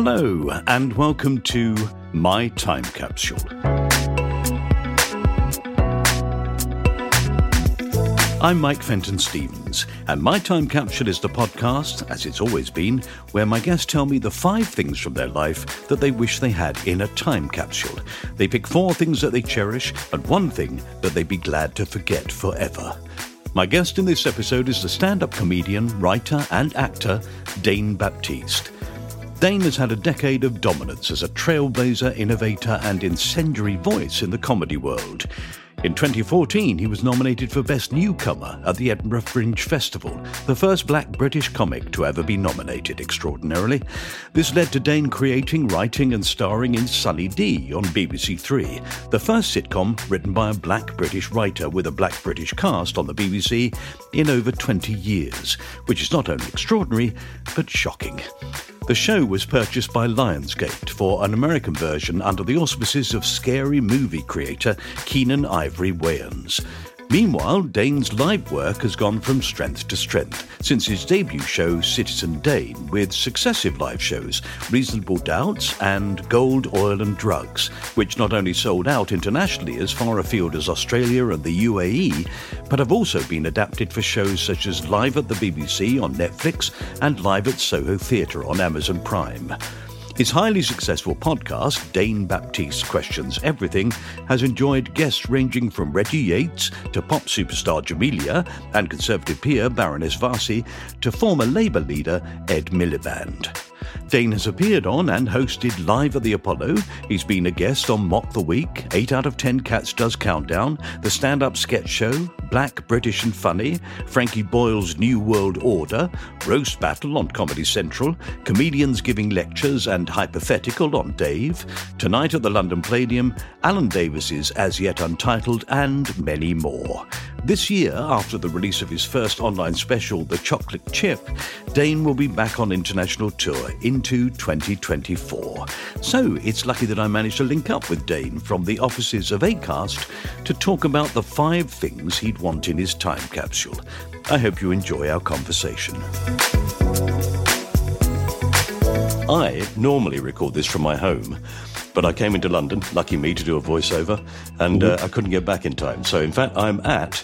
Hello, and welcome to My Time Capsule. I'm Mike Fenton Stevens, and My Time Capsule is the podcast, as it's always been, where my guests tell me the five things from their life that they wish they had in a time capsule. They pick four things that they cherish and one thing that they'd be glad to forget forever. My guest in this episode is the stand up comedian, writer, and actor Dane Baptiste. Dane has had a decade of dominance as a trailblazer, innovator, and incendiary voice in the comedy world. In 2014, he was nominated for Best Newcomer at the Edinburgh Fringe Festival, the first black British comic to ever be nominated, extraordinarily. This led to Dane creating, writing, and starring in Sunny D on BBC Three, the first sitcom written by a black British writer with a black British cast on the BBC in over 20 years, which is not only extraordinary, but shocking. The show was purchased by Lionsgate for an American version under the auspices of scary movie creator Keenen Ivory Wayans. Meanwhile, Dane's live work has gone from strength to strength since his debut show Citizen Dane, with successive live shows Reasonable Doubts and Gold, Oil and Drugs, which not only sold out internationally as far afield as Australia and the UAE, but have also been adapted for shows such as Live at the BBC on Netflix and Live at Soho Theatre on Amazon Prime. His highly successful podcast, Dane Baptiste Questions Everything, has enjoyed guests ranging from Reggie Yates to pop superstar Jamelia and Conservative peer Baroness Warsi to former Labour leader Ed Miliband. Dane has appeared on and hosted Live at the Apollo. He's been a guest on Mock the Week, 8 out of 10 Cats Does Countdown, The Stand Up Sketch Show, Black, British and Funny, Frankie Boyle's New World Order, Roast Battle on Comedy Central, Comedians Giving Lectures and Hypothetical on Dave, Tonight at the London Palladium, Alan Davies's As Yet Untitled, and many more. This year, after the release of his first online special, The Chocolate Chip, Dane will be back on international tour into 2024. So it's lucky that I managed to link up with Dane from the offices of ACAST to talk about the five things he'd want in his time capsule. I hope you enjoy our conversation. I normally record this from my home, but I came into London, lucky me, to do a voiceover, and uh, I couldn't get back in time. So, in fact, I'm at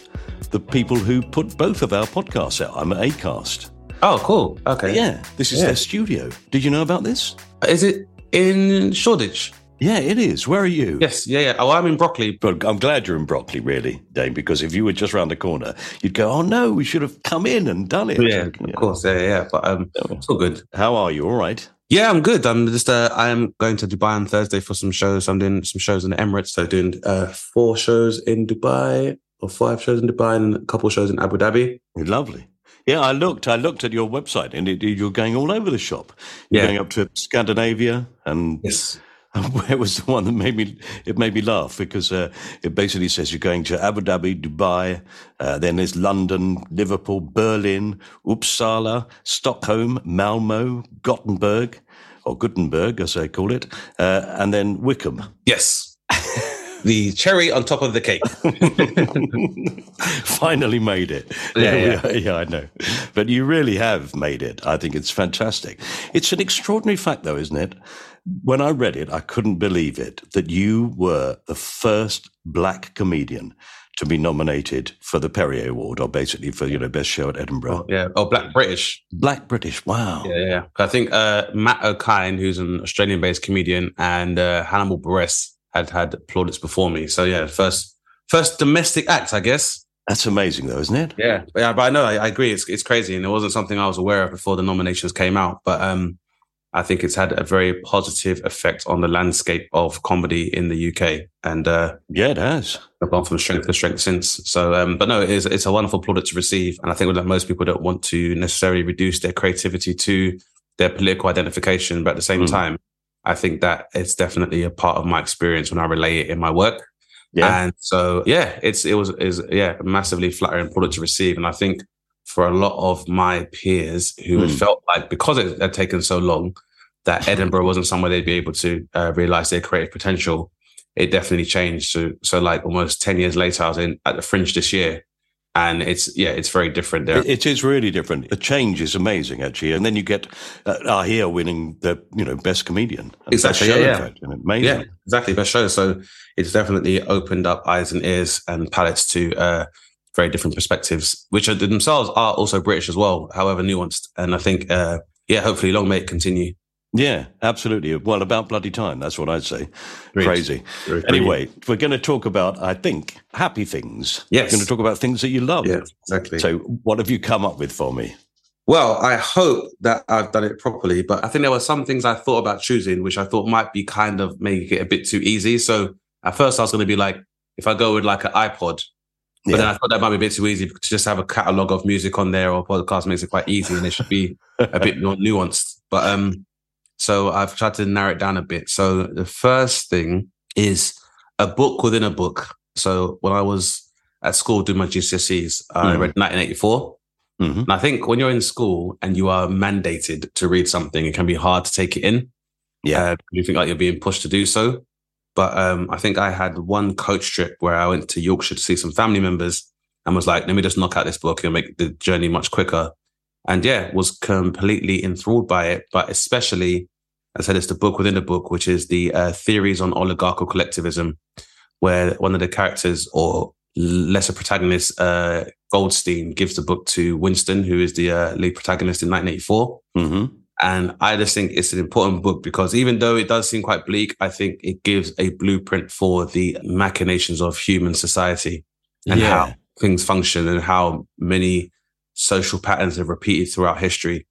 the people who put both of our podcasts out. I'm at Acast. Oh, cool. Okay. Yeah, this is Yeah. their studio. Did you know about this? Is it in Shoreditch? Yeah, it is. Where are you? Yes. Yeah. Yeah. Oh, I'm in Brockley. But I'm glad you're in Brockley, really, Dane, because if you were just round the corner, you'd go, oh no, we should have come in and done it. Yeah, of course. Yeah, yeah. But um, it's all good. How are you? All right. Yeah, I'm good. I'm just uh, I am going to Dubai on Thursday for some shows. I'm doing some shows in the Emirates. So doing uh four shows in Dubai or five shows in Dubai and a couple shows in Abu Dhabi. Lovely. Yeah, I looked. I looked at your website, and it, you're going all over the shop. You're Yeah. going up to Scandinavia, and Yes. where was the one that made me? It made me laugh because uh, it basically says you're going to Abu Dhabi, Dubai, uh, then there's London, Liverpool, Berlin, Uppsala, Stockholm, Malmo, Gothenburg, or Gutenberg as they call it, uh, and then Wickham. Yes. the cherry on top of the cake. Finally made it. Yeah, yeah, I know. But you really have made it. I think it's fantastic. It's an extraordinary fact, though, isn't it? When I read it, I couldn't believe it that you were the first black comedian to be nominated for the Perrier Award, or basically for you know best show at Edinburgh. yeah. Oh, black British. Black British. Wow. Yeah, yeah. I think uh, Matt Okine, who's an Australian-based comedian, and uh, Hannibal Buress had had plaudits before me. So yeah, first first domestic act, I guess. That's amazing, though, isn't it? Yeah, yeah. But I know, I, I agree. It's it's crazy, and it wasn't something I was aware of before the nominations came out. But um, I think it's had a very positive effect on the landscape of comedy in the UK, and uh, Yeah, it has. I've gone from strength to strength since. So, um, but no, it is, it's a wonderful plaudit to receive. And I think that most people don't want to necessarily reduce their creativity to their political identification. But at the same Mm. time, I think that it's definitely a part of my experience when I relay it in my work. Yeah. And so, yeah, it's, it was, is, yeah, massively flattering product to receive. And I think for a lot of my peers who had Mm. felt like because it had taken so long that Edinburgh wasn't somewhere they'd be able to uh, realize their creative potential, it definitely changed. So, so like almost 10 years later, I was in at the Fringe this year and it's, yeah, it's very different there. It, is really different. The change is amazing, actually. And then you get uh, Ahir winning the you know best comedian. And Exactly, yeah, yeah. fact, amazing. Yeah, exactly. Best show. So it's definitely opened up eyes and ears and palates to uh, very different perspectives, which are themselves are also British as well, however nuanced. And I think, uh, yeah, hopefully long may it continue. Yeah, absolutely. Well, about bloody time. That's what I'd say. Crazy. Anyway, we're going to talk about, I think, happy things. Yes. We're going to talk about things that you love. Yeah, exactly. So, what have you come up with for me? Well, I hope that I've done it properly, but I think there were some things I thought about choosing, which I thought might be kind of making it a bit too easy. So at first I was going to be like, if I go with like an iPod, but Yeah. then I thought that might be a bit too easy to just have a catalog of music on there or podcast makes it quite easy and it should be a bit more nuanced. But um, so I've tried to narrow it down a bit. So the first thing is a book within a book. So when I was at school doing my GCSEs, I Mhm. read 1984. hmm And I think when you're in school and you are mandated to read something, it can be hard to take it in. Yeah. Uh, you think like you're being pushed to do so. But um, I think I had one coach trip where I went to Yorkshire to see some family members and was like, let me just knock out this book and make the journey much quicker. And yeah, was completely enthralled by it. But especially, I said it's the book within the book, which is the uh, theories on oligarchical collectivism, where one of the characters or lesser protagonist, uh, Goldstein, gives the book to Winston, who is the uh, lead protagonist in 1984. hmm And I just think it's an important book because even though it does seem quite bleak, I think it gives a blueprint for the machinations of human society and Yeah. how things function and how many social patterns have repeated throughout history.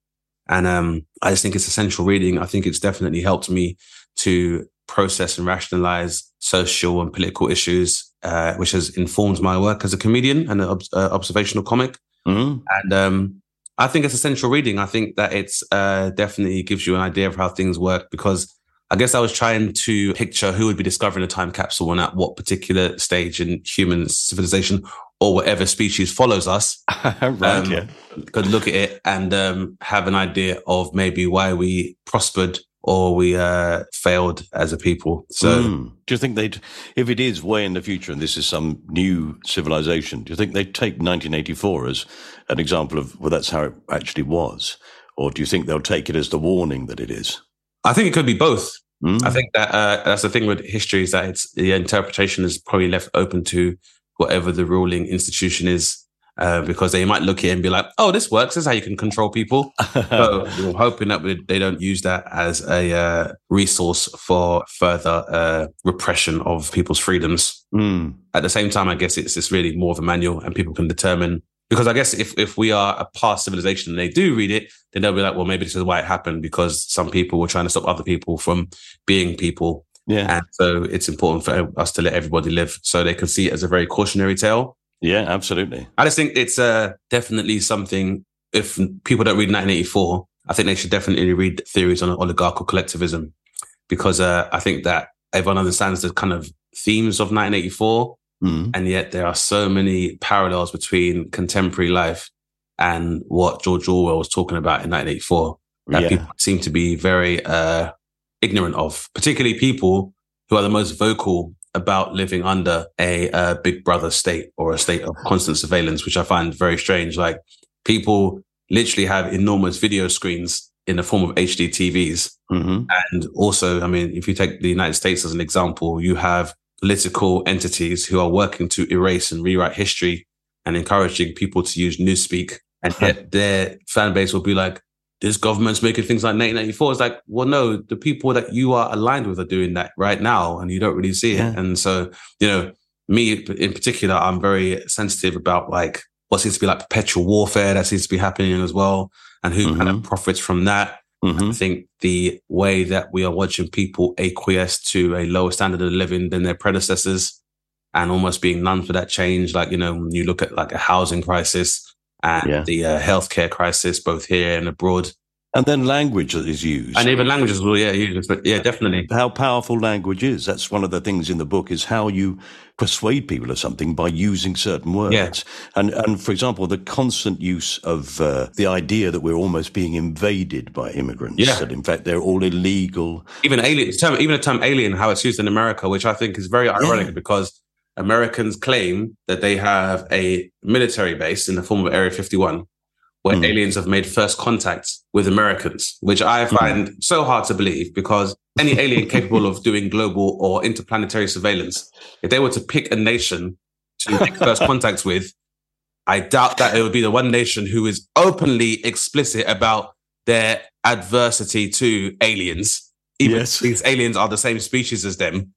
And um, I just think it's essential reading. I think it's definitely helped me to process and rationalize social and political issues, uh, which has informed my work as a comedian and an ob- uh, observational comic. hmm And um, I think it's essential reading. I think that it's uh, definitely gives you an idea of how things work because I guess I was trying to picture who would be discovering a time capsule and at what particular stage in human civilization or whatever species follows us right, Um, yeah. could look at it and um, have an idea of maybe why we prospered or we uh, failed as a people. So Mm. Do you think they'd, if it is way in the future and this is some new civilization, do you think they'd take 1984 as an example of, well, that's how it actually was? Or do you think they'll take it as the warning that it is? I think it could be both. Mm. I think that uh, that's the thing with history is that it's the interpretation is probably left open to whatever the ruling institution is, uh, because they might look at it and be like, "Oh, this works. This is how you can control people." so we're hoping that we- they don't use that as a uh, resource for further uh, repression of people's freedoms. Mm. At the same time, I guess it's it's really more of a manual, and people can determine. Because I guess if, if we are a past civilization and they do read it, then they'll be like, well, maybe this is why it happened because some people were trying to stop other people from being people. Yeah. And so it's important for us to let everybody live so they can see it as a very cautionary tale. Yeah, absolutely. I just think it's uh, definitely something if people don't read 1984, I think they should definitely read theories on oligarchical collectivism because uh, I think that everyone understands the kind of themes of 1984. Mm. And yet there are so many parallels between contemporary life and what George Orwell was talking about in 1984 that Yeah. people seem to be very uh, ignorant of, particularly people who are the most vocal about living under a uh, big brother state or a state of constant surveillance, which I find very strange. Like people literally have enormous video screens in the form of HD TVs. hmm And also, I mean, if you take the United States as an example, you have political entities who are working to erase and rewrite history and encouraging people to use Newspeak. And their fan base will be like, this government's making things like 1984. It's like, well, no, the people that you are aligned with are doing that right now, and you don't really see it. Yeah. And so, you know, me in particular, I'm very sensitive about like what seems to be like perpetual warfare that seems to be happening as well, and who kind of profits from that. hmm I think the way that we are watching people acquiesce to a lower standard of living than their predecessors and almost being none for that change. Like, you know, when you look at like a housing crisis and Yeah. the uh, healthcare crisis, both here and abroad, And then language that is used. and even languages, well, yeah, used, but yeah, definitely. how powerful language is. That's one of the things in the book is how you persuade people of something by using certain words. Yeah. And and for example, the constant use of uh, the idea that we're almost being invaded by immigrants. Yeah. That in fact they're all illegal. Even alien, term, even the term alien, how it's used in America, which I think is very ironic because Americans claim that they have a military base in the form of Area 51, where Mm. aliens have made first contact with Americans, which I find so hard to believe because any alien capable of doing global or interplanetary surveillance, if they were to pick a nation to make first contact with, I doubt that it would be the one nation who is openly explicit about their adversity to aliens. Even Yes. if these aliens are the same species as them.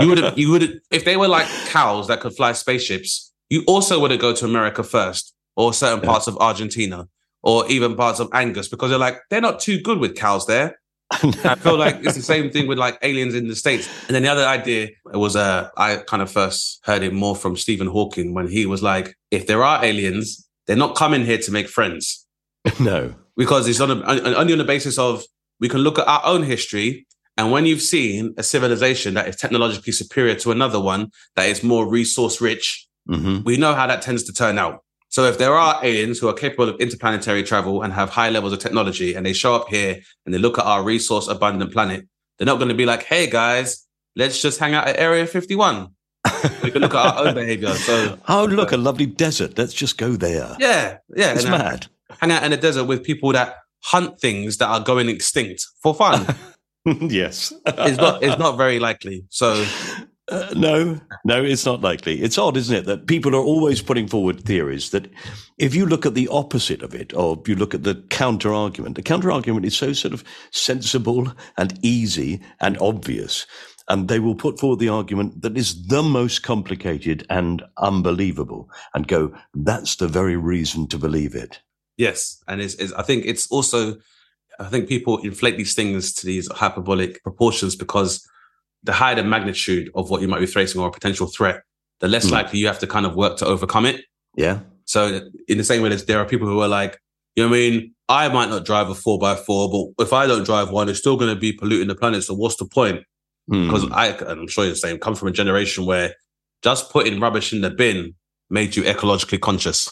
You would you would if they were like cows that could fly spaceships, you also wouldn't go to America first or certain Yeah. parts of Argentina or even parts of Angus because they're like they're not too good with cows there. I feel like it's the same thing with like aliens in the states. And then the other idea was uh I kind of first heard it more from Stephen Hawking when he was like, if there are aliens, they're not coming here to make friends no. because it's on a, on- only on the basis of we can look at our own history. And when you've seen a civilization that is technologically superior to another one that is more resource rich, hmm we know how that tends to turn out. So if there are aliens who are capable of interplanetary travel and have high levels of technology and they show up here and they look at our resource abundant planet, they're not going to be like, hey guys, let's just hang out at Area 51. we can look at our own behavior. So Oh, look, a lovely desert. Let's just go there. yeah, yeah. It's mad. hang out in the desert with people that hunt things that are going extinct for fun. yes. it's not it's not very likely. So Uh, no, no, it's not likely. It's odd, isn't it, that people are always putting forward theories that if you look at the opposite of it, or you look at the counter argument, the counter argument is so sort of sensible and easy and obvious. And they will put forward the argument that is the most complicated and unbelievable and go, that's the very reason to believe it. yes, and it's, it's I think it's also I think people inflate these things to these hyperbolic proportions because the higher the magnitude of what you might be facing or a potential threat, the less Hmm. likely you have to kind of work to overcome it. Yeah. So in the same way, there are people who are like, you know what I mean? I might not drive a four by four, but if I don't drive one, it's still going to be polluting the planet. So what's the point? Hmm. because I, and I'm sure you're the same, come from a generation where just putting rubbish in the bin made you ecologically conscious.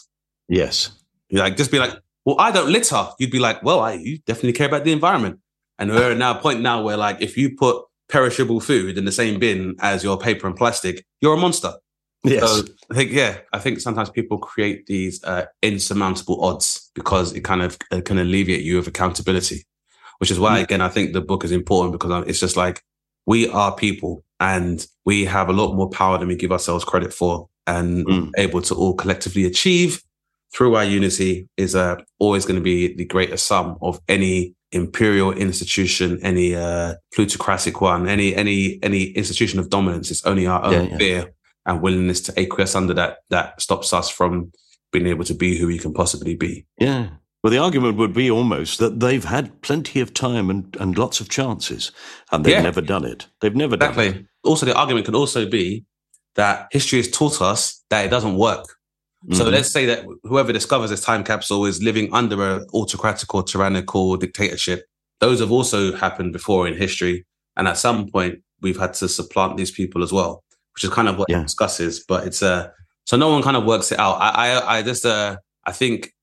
yes. You're like, just be like, well, I don't litter. You'd be like, well, I, you definitely care about the environment. And we're now a point now where like, if you put perishable food in the same bin as your paper and plastic, you're a monster. Yes. So I think, yeah, I think sometimes people create these uh, insurmountable odds because it kind of uh, can alleviate you of accountability, which is why, again, I think the book is important because um, it's just like we are people and we have a lot more power than we give ourselves credit for and Mm. able to all collectively achieve through our unity is uh, always going to be the greater sum of any imperial institution, any uh, plutocratic one, any any any institution of dominance. It's only our own Yeah, yeah. fear and willingness to acquiesce under that that stops us from being able to be who we can possibly be. Yeah. Well, the argument would be almost that they've had plenty of time and, and lots of chances, and they've Yeah. never done it. They've never done it. Also, the argument could also be that history has taught us that it doesn't work. So Mhm. let's say that whoever discovers this time capsule is living under a autocratic or tyrannical dictatorship. Those have also happened before in history, and at some point we've had to supplant these people as well, which is kind of what Yeah. it discusses. But it's uh, so no one kind of works it out. I I, I just uh, I think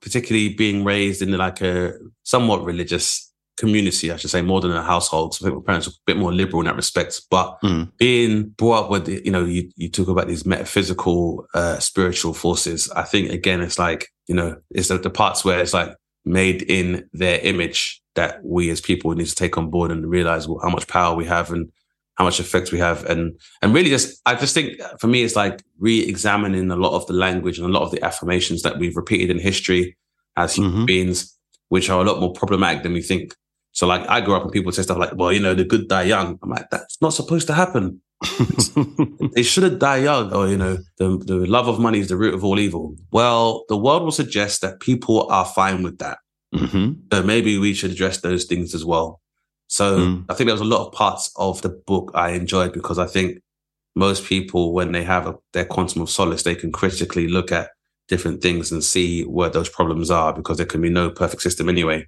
particularly being raised in like a somewhat religious community, I should say, more than a household. So I think my parents are a bit more liberal in that respect. But Mm. being brought up with, you know, you, you talk about these metaphysical, uh, spiritual forces. I think again, it's like, you know, it's the, the parts where it's like made in their image that we as people need to take on board and realize how much power we have and how much effect we have. And, and really just, I just think for me, it's like re-examining a lot of the language and a lot of the affirmations that we've repeated in history as human Mhm. beings, which are a lot more problematic than we think. So like I grew up and people say stuff like, well, you know, the good die young. I'm like, that's not supposed to happen. They shouldn't die young. Or, you know, the, the love of money is the root of all evil. Well, the world will suggest that people are fine with that. hmm So maybe we should address those things as well. So Mm. I think there was a lot of parts of the book I enjoyed because I think most people, when they have a, their quantum of solace, they can critically look at different things and see where those problems are because there can be no perfect system anyway.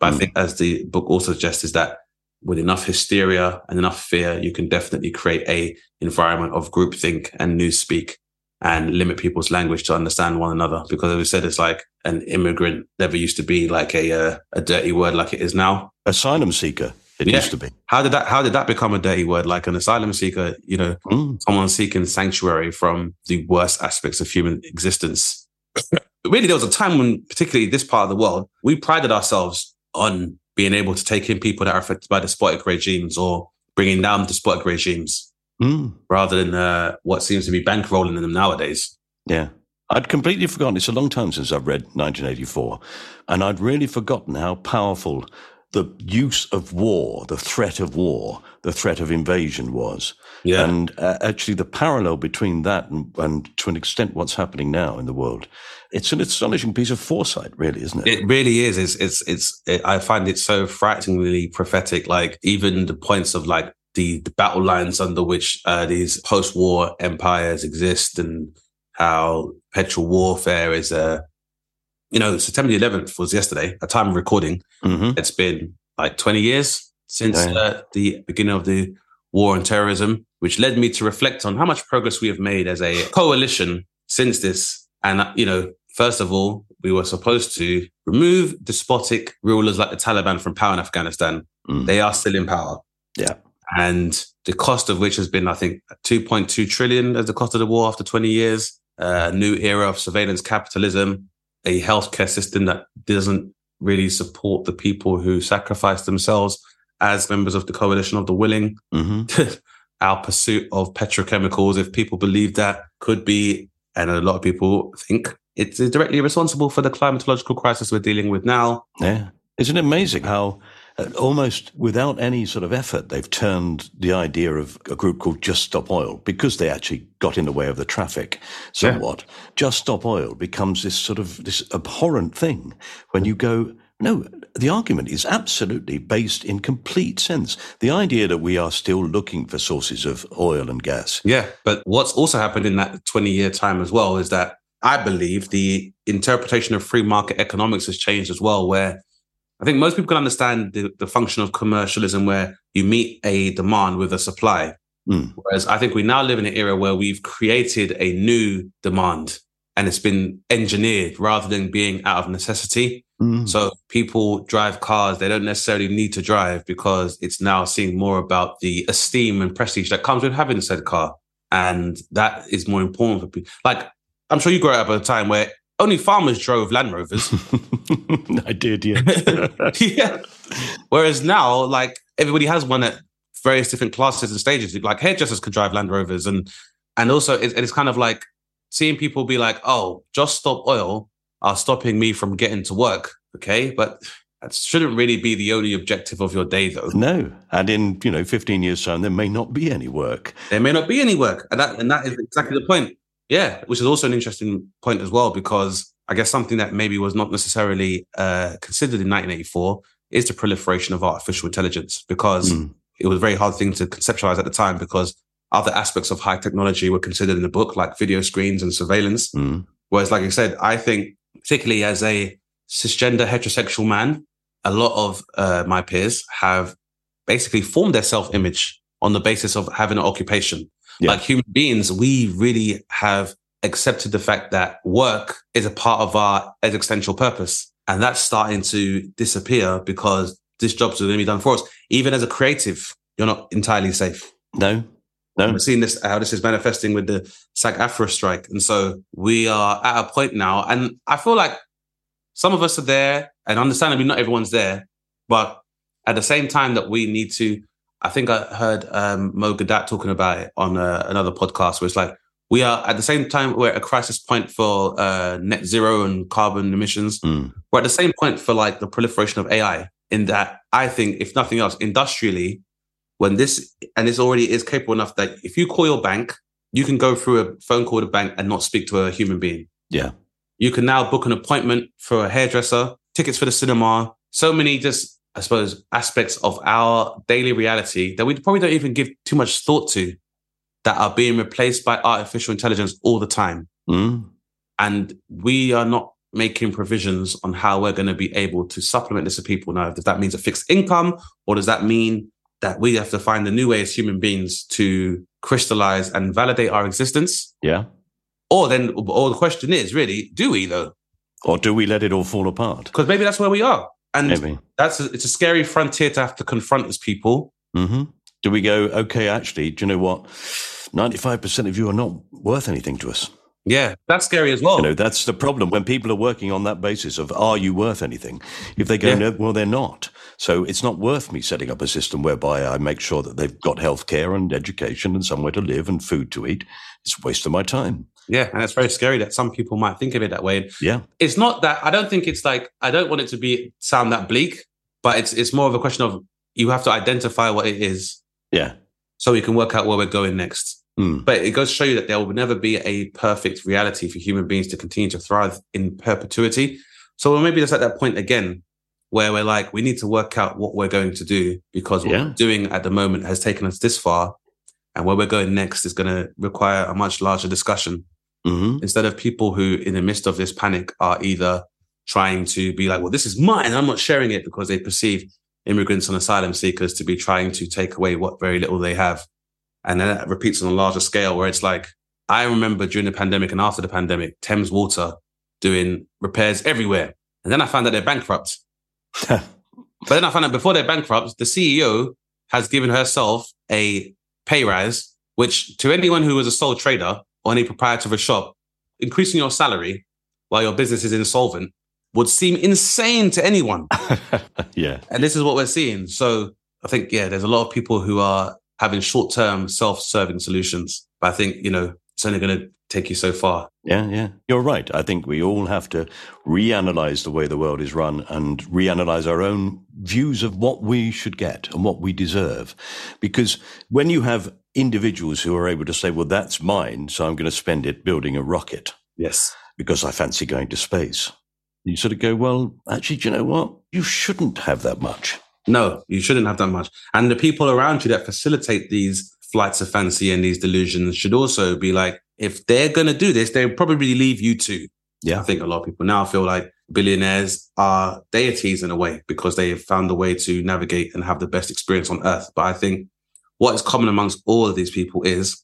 But I Mm. think, as the book also suggests, is that with enough hysteria and enough fear, you can definitely create a environment of groupthink and newspeak and limit people's language to understand one another. Because as we said, it's like an immigrant never used to be like a uh, a dirty word like it is now. Asylum seeker, it Yeah. used to be. How did that? How did that become a dirty word? Like an asylum seeker, you know, Mm. someone seeking sanctuary from the worst aspects of human existence. really, there was a time when, particularly this part of the world, we prided ourselves on being able to take in people that are affected by despotic regimes or bringing down despotic regimes Mm. rather than uh, what seems to be bankrolling them nowadays. Yeah. I'd completely forgotten. It's a long time since I've read 1984. And I'd really forgotten how powerful the use of war, the threat of war, the threat of invasion was. Yeah. And uh, actually, the parallel between that and, and to an extent what's happening now in the world, it's an astonishing piece of foresight, really, isn't it? It really is. It's, it's, it's, it, I find it so frighteningly prophetic. Like even the points of like the, the battle lines under which uh, these post-war empires exist and how petrol warfare is uh, you know, September the 11th was yesterday, a time of recording. hmm It's been like 20 years since Yeah. uh, the beginning of the war on terrorism, which led me to reflect on how much progress we have made as a coalition since this. And, uh, you know, first of all, we were supposed to remove despotic rulers like the Taliban from power in Afghanistan. Mm. They are still in power. Yeah. And the cost of which has been, I think, 2.2 trillion as the cost of the war after 20 years, a new era of surveillance capitalism, a healthcare system that doesn't really support the people who sacrifice themselves as members of the coalition of the willing. hmm Our pursuit of petrochemicals, if people believe that, could be, and a lot of people think it's directly responsible for the climatological crisis we're dealing with now. Yeah. Isn't it amazing how almost without any sort of effort, they've turned the idea of a group called Just Stop Oil because they actually got in the way of the traffic somewhat. Just Stop Oil becomes this sort of this abhorrent thing when you go, no, the argument is absolutely based in complete sense. The idea that we are still looking for sources of oil and gas. Yeah. But what's also happened in that 20 year time as well is that I believe the interpretation of free market economics has changed as well, where I think most people can understand the, the function of commercialism where you meet a demand with a supply. Mm. Whereas I think we now live in an era where we've created a new demand and it's been engineered rather than being out of necessity. Mm. So people drive cars they don't necessarily need to drive because it's now seen more about the esteem and prestige that comes with having said car. And that is more important for people. Like, I'm sure you grew up at a time where only farmers drove Land Rovers. I did, yeah. yeah. Whereas now, like, everybody has one at various different classes and stages. Like, hairdressers could drive Land Rovers. And and also, it, it's kind of like seeing people be like, oh, just stop oil are stopping me from getting to work. Okay. But that shouldn't really be the only objective of your day, though. no. And in, you know, 15 years' time, there may not be any work. There may not be any work. And that, and that is exactly the point. Yeah. Which is also an interesting point as well, because I guess something that maybe was not necessarily uh, considered in 1984 is the proliferation of artificial intelligence, because Mm. it was a very hard thing to conceptualize at the time because other aspects of high technology were considered in the book, like video screens and surveillance. Mm. Whereas, like I said, I think particularly as a cisgender heterosexual man, a lot of uh, my peers have basically formed their self image on the basis of having an occupation. Yeah. Like human beings, we really have accepted the fact that work is a part of our existential purpose. And that's starting to disappear because this job's going to be done for us. Even as a creative, you're not entirely safe. No, no. We're seeing this, how this is manifesting with the SAG AFTRA strike. And so we are at a point now, and I feel like some of us are there, and understandably, not everyone's there. But at the same time that we need to, I think I heard um, Mo Gawdat talking about it on uh, another podcast where it's like, we are at the same time, we're at a crisis point for uh, net zero and carbon emissions. Mm. We're at the same point for like the proliferation of AI, in that I think, if nothing else, industrially, when this, and this already is capable enough that if you call your bank, you can go through a phone call to bank and not speak to a human being. Yeah. You can now book an appointment for a hairdresser, tickets for the cinema, so many just, I suppose, aspects of our daily reality that we probably don't even give too much thought to that are being replaced by artificial intelligence all the time. Mm. And we are not making provisions on how we're going to be able to supplement this to people now. Does that mean a fixed income or does that mean that we have to find a new way as human beings to crystallize and validate our existence? Yeah. Or then, or the question is really, do we though? Or do we let it all fall apart? Because maybe that's where we are. And Maybe. that's a, it's a scary frontier to have to confront as people. hmm Do we go, okay, actually, do you know what? 95% of you are not worth anything to us. Yeah, that's scary as well. You know, that's the problem when people are working on that basis of, are you worth anything? If they go, Yeah. no, well, they're not. So it's not worth me setting up a system whereby I make sure that they've got healthcare and education and somewhere to live and food to eat. It's a waste of my time. Yeah, and it's very scary that some people might think of it that way. Yeah. It's not that I don't think it's like I don't want it to be sound that bleak, but it's it's more of a question of you have to identify what it is Yeah. so we can work out where we're going next. Mm. But it goes to show you that there will never be a perfect reality for human beings to continue to thrive in perpetuity. So we're maybe that's at that point again where we're like, we need to work out what we're going to do because what Yeah. we're doing at the moment has taken us this far. And where we're going next is going to require a much larger discussion hmm instead of people who, in the midst of this panic, are either trying to be like, well, this is mine. I'm not sharing it because they perceive immigrants and asylum seekers to be trying to take away what very little they have. And then that repeats on a larger scale where it's like, I remember during the pandemic and after the pandemic, Thames Water doing repairs everywhere. And then I found out they're bankrupt. But then I found out before they're bankrupt, the CEO has given herself a pay rise, which to anyone who was a sole trader or any proprietor of a shop, increasing your salary while your business is insolvent would seem insane to anyone. yeah. And this is what we're seeing. So I think, yeah, there's a lot of people who are having short term self serving solutions. But I think, you know, it's only going to take you so far. Yeah, yeah. You're right. I think we all have to reanalyze the way the world is run and reanalyze our own views of what we should get and what we deserve. Because when you have individuals who are able to say, well, that's mine, so I'm going to spend it building a rocket Yes. because I fancy going to space. You sort of go, well, actually, do you know what? You shouldn't have that much. No, you shouldn't have that much. And the people around you that facilitate these flights of fancy and these delusions should also be like, if they're going to do this, they'll probably leave you too. Yeah. I think a lot of people now feel like billionaires are deities in a way because they have found a way to navigate and have the best experience on earth. But I think what is common amongst all of these people is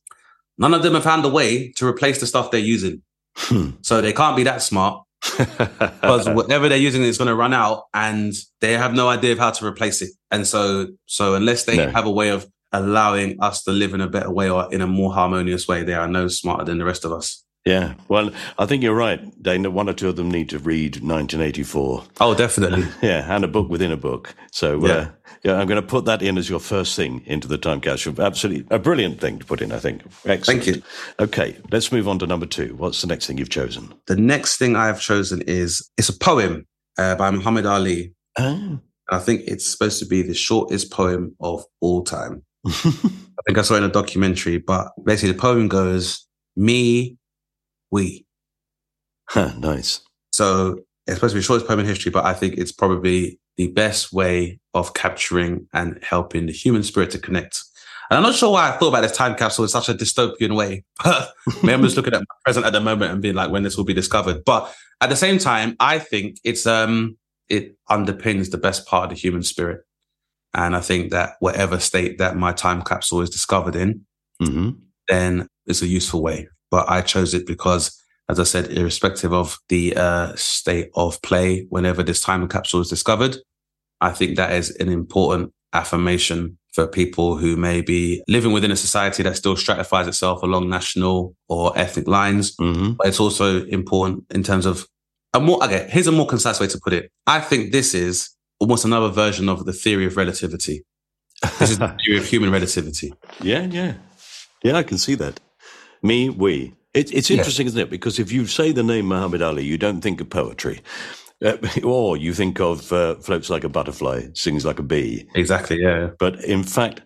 none of them have found a way to replace the stuff they're using. Hmm. So they can't be that smart because whatever they're using is going to run out and they have no idea of how to replace it. And so, so unless they No. have a way of allowing us to live in a better way or in a more harmonious way, they are no smarter than the rest of us. Yeah. Well, I think you're right, Dane, that one or two of them need to read 1984. Oh, definitely. Yeah, and a book within a book. So, Yeah. uh, yeah, I'm going to put that in as your first thing into the time capsule. Absolutely a brilliant thing to put in, I think. Excellent. Thank you. Okay, let's move on to number two. What's the next thing you've chosen? The next thing I have chosen is it's a poem uh, by Muhammad Ali. Oh. I think it's supposed to be the shortest poem of all time. I think I saw it in a documentary, but basically the poem goes, me, we. Huh, nice. So it's supposed to be the shortest poem in history, but I think it's probably the best way of capturing and helping the human spirit to connect. And I'm not sure why I thought about this time capsule in such a dystopian way. But maybe I'm just looking at my present at the moment and being like, when this will be discovered. But at the same time, I think it's um it underpins the best part of the human spirit. And I think that whatever state that my time capsule is discovered in, mm-hmm. then it's a useful way. But I chose it because, as I said, irrespective of the uh, state of play, whenever this time capsule is discovered, I think that is an important affirmation for people who may be living within a society that still stratifies itself along national or ethnic lines. Mm-hmm. But it's also important in terms of a more, okay, here's a more concise way to put it. I think this is almost another version of the theory of relativity. This is the theory of human relativity. Yeah, yeah. Yeah, I can see that. Me, we. It, it's interesting, isn't it? Because if you say the name Muhammad Ali, you don't think of poetry. Uh, or you think of uh, floats like a butterfly, sings like a bee. Exactly, yeah. But in fact,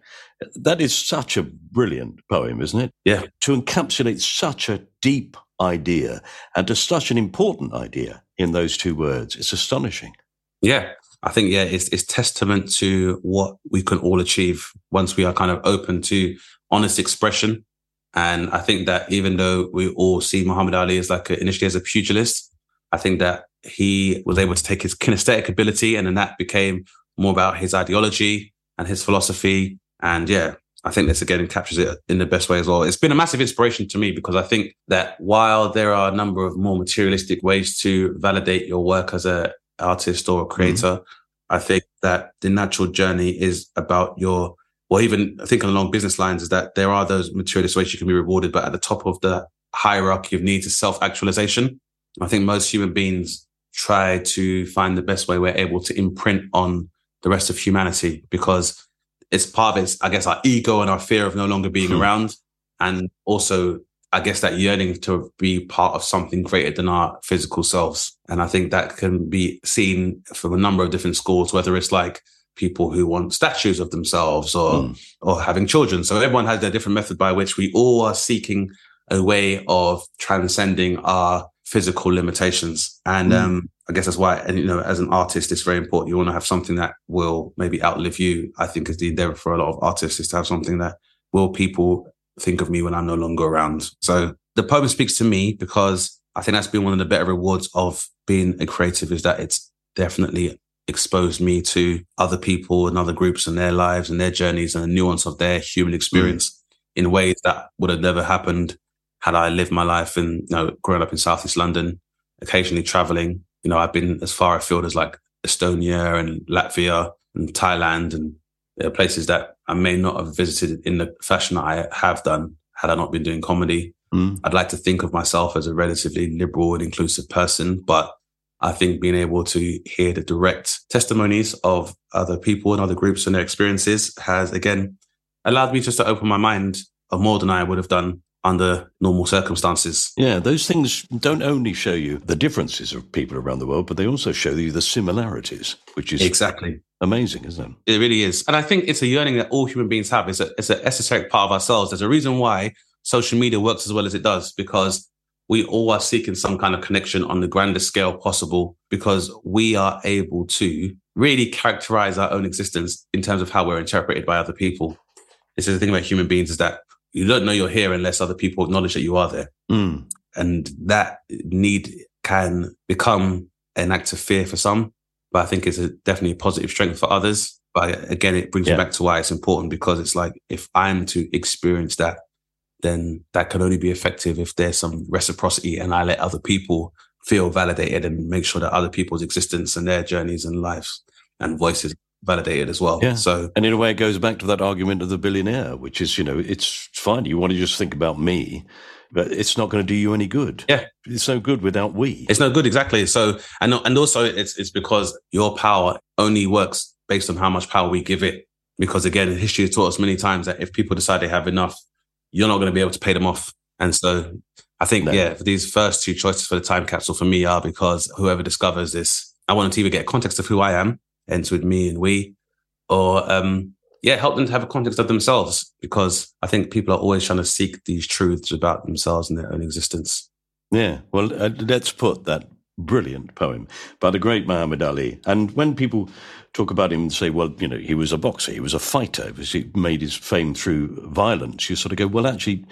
that is such a brilliant poem, isn't it? Yeah. To encapsulate such a deep idea and to such an important idea in those two words, it's astonishing. Yeah. I think, yeah, it's, it's testament to what we can all achieve once we are kind of open to honest expression. And I think that even though we all see Muhammad Ali as like a, initially as a pugilist, I think that he was able to take his kinesthetic ability and then that became more about his ideology and his philosophy. And yeah, I think this again captures it in the best way as well. It's been a massive inspiration to me because I think that while there are a number of more materialistic ways to validate your work as a artist or a creator, mm-hmm. I think that the natural journey is about your, or even thinking along business lines is that there are those materialist ways you can be rewarded, but at the top of the hierarchy of needs is self actualization. I think most human beings try to find the best way we're able to imprint on the rest of humanity because it's part of it's, I guess, our ego and our fear of no longer being hmm. around. And also, I guess that yearning to be part of something greater than our physical selves. And I think that can be seen from a number of different schools, whether it's like people who want statues of themselves or, mm. or having children. So everyone has their different method by which we all are seeking a way of transcending our physical limitations. And mm. um, I guess that's why, and you know, as an artist, it's very important. You want to have something that will maybe outlive you. I think is the endeavor for a lot of artists is to have something that will people think of me when I'm no longer around. So the poem speaks to me because I think that's been one of the better rewards of being a creative is that it's definitely exposed me to other people and other groups and their lives and their journeys and the nuance of their human mm. experience mm. in ways that would have never happened had I lived my life in, you know, growing up in Southeast London, occasionally traveling you know, I've been as far afield as like Estonia and Latvia and Thailand and places that I may not have visited in the fashion that I have done had I not been doing comedy. Mm. I'd like to think of myself as a relatively liberal and inclusive person, but I think being able to hear the direct testimonies of other people and other groups and their experiences has again allowed me just to open my mind more than I would have done under normal circumstances. Yeah, those things don't only show you the differences of people around the world, but they also show you the similarities, which is exactly amazing, isn't it? It really is. And I think it's a yearning that all human beings have. It's, a, it's an esoteric part of ourselves. There's a reason why social media works as well as it does, because we all are seeking some kind of connection on the grandest scale possible, because we are able to really characterize our own existence in terms of how we're interpreted by other people. This is the thing about human beings is that you don't know you're here unless other people acknowledge that you are there. Mm. And that need can become an act of fear for some, but I think it's a, definitely a positive strength for others. But again, it brings yeah. me back to why it's important because it's like if I'm to experience that, then that can only be effective if there's some reciprocity and I let other people feel validated and make sure that other people's existence and their journeys and lives and voices validated as well. Yeah. So, and in a way, it goes back to that argument of the billionaire, which is, you know, it's fine. You want to just think about me, but it's not going to do you any good. Yeah, it's no good without we. It's no good exactly. So, and and also, it's it's because your power only works based on how much power we give it. Because again, history has taught us many times that if people decide they have enough, you're not going to be able to pay them off. And so, I think no. yeah, these first two choices for the time capsule for me are because whoever discovers this, I want to either get context of who I am ends with me and we, or um, yeah, help them to have a context of themselves because I think people are always trying to seek these truths about themselves and their own existence. Yeah, well, uh, let's put that Brilliant poem by the great Muhammad Ali. And when people talk about him and say, well, you know, he was a boxer, he was a fighter, he made his fame through violence, you sort of go, well, actually,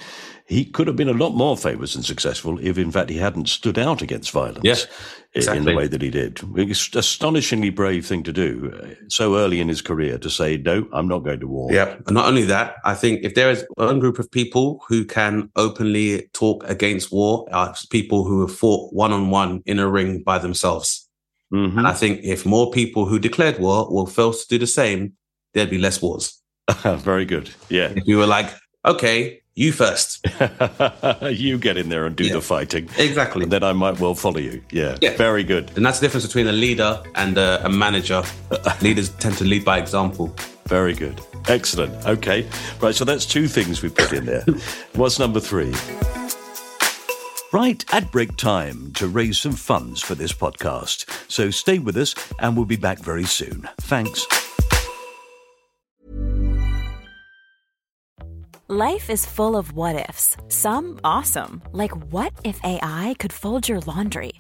he could have been a lot more famous and successful if, in fact, he hadn't stood out against violence yes, exactly. in the way that he did. It's astonishingly brave thing to do so early in his career to say, no, I'm not going to war. Yeah. And not only that, I think if there is one group of people who can openly talk against war, are people who have fought one on one in a ring by themselves. Mm-hmm. And I think if more people who declared war will fail to do the same, there'd be less wars. Very good. Yeah. If we were like, okay, you first. you get in there and do yeah. the fighting. Exactly. And then I might well follow you. Yeah. yeah. Very good. And that's the difference between a leader and a, a manager. Leaders tend to lead by example. Very good. Excellent. Okay. Right. So that's two things we put in there. What's number three? Right at break time to raise some funds for this podcast. So stay with us and we'll be back very soon. Thanks. Life is full of what ifs. Some awesome, like what if AI could fold your laundry?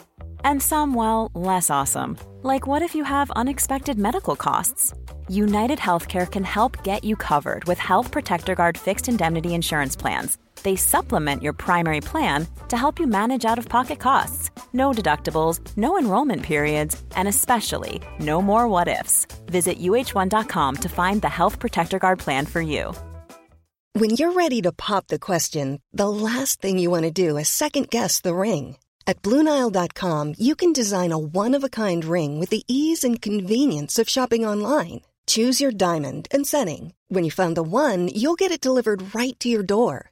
And some, well, less awesome, like what if you have unexpected medical costs? United Healthcare can help get you covered with Health Protector Guard fixed indemnity insurance plans they supplement your primary plan to help you manage out of pocket costs. No deductibles, no enrollment periods, and especially no more what ifs. Visit uhone.com to find the Health Protector Guard plan for you. When you're ready to pop the question, the last thing you want to do is second guess the ring. At Bluenile.com, you can design a one of a kind ring with the ease and convenience of shopping online. Choose your diamond and setting. When you find the one, you'll get it delivered right to your door.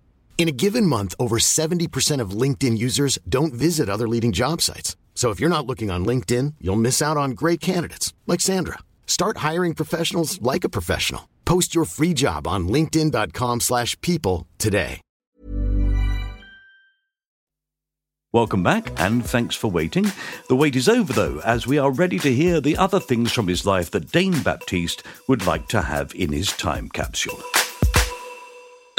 In a given month, over 70% of LinkedIn users don't visit other leading job sites. So if you're not looking on LinkedIn, you'll miss out on great candidates like Sandra. Start hiring professionals like a professional. Post your free job on linkedin.com/people today. Welcome back and thanks for waiting. The wait is over though, as we are ready to hear the other things from his life that Dane Baptiste would like to have in his time capsule.